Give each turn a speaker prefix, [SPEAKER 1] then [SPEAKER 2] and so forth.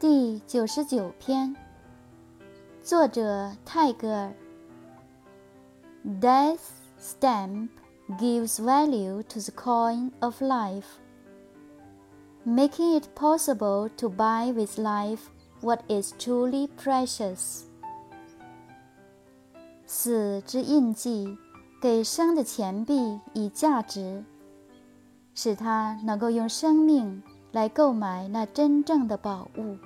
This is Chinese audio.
[SPEAKER 1] 第九十九篇，作者泰戈尔。Death stamp gives value to the coin of life, making it possible to buy with life what is truly precious. 死之印记给生的钱币以价值，使它能够用生命来购买那真正的宝物。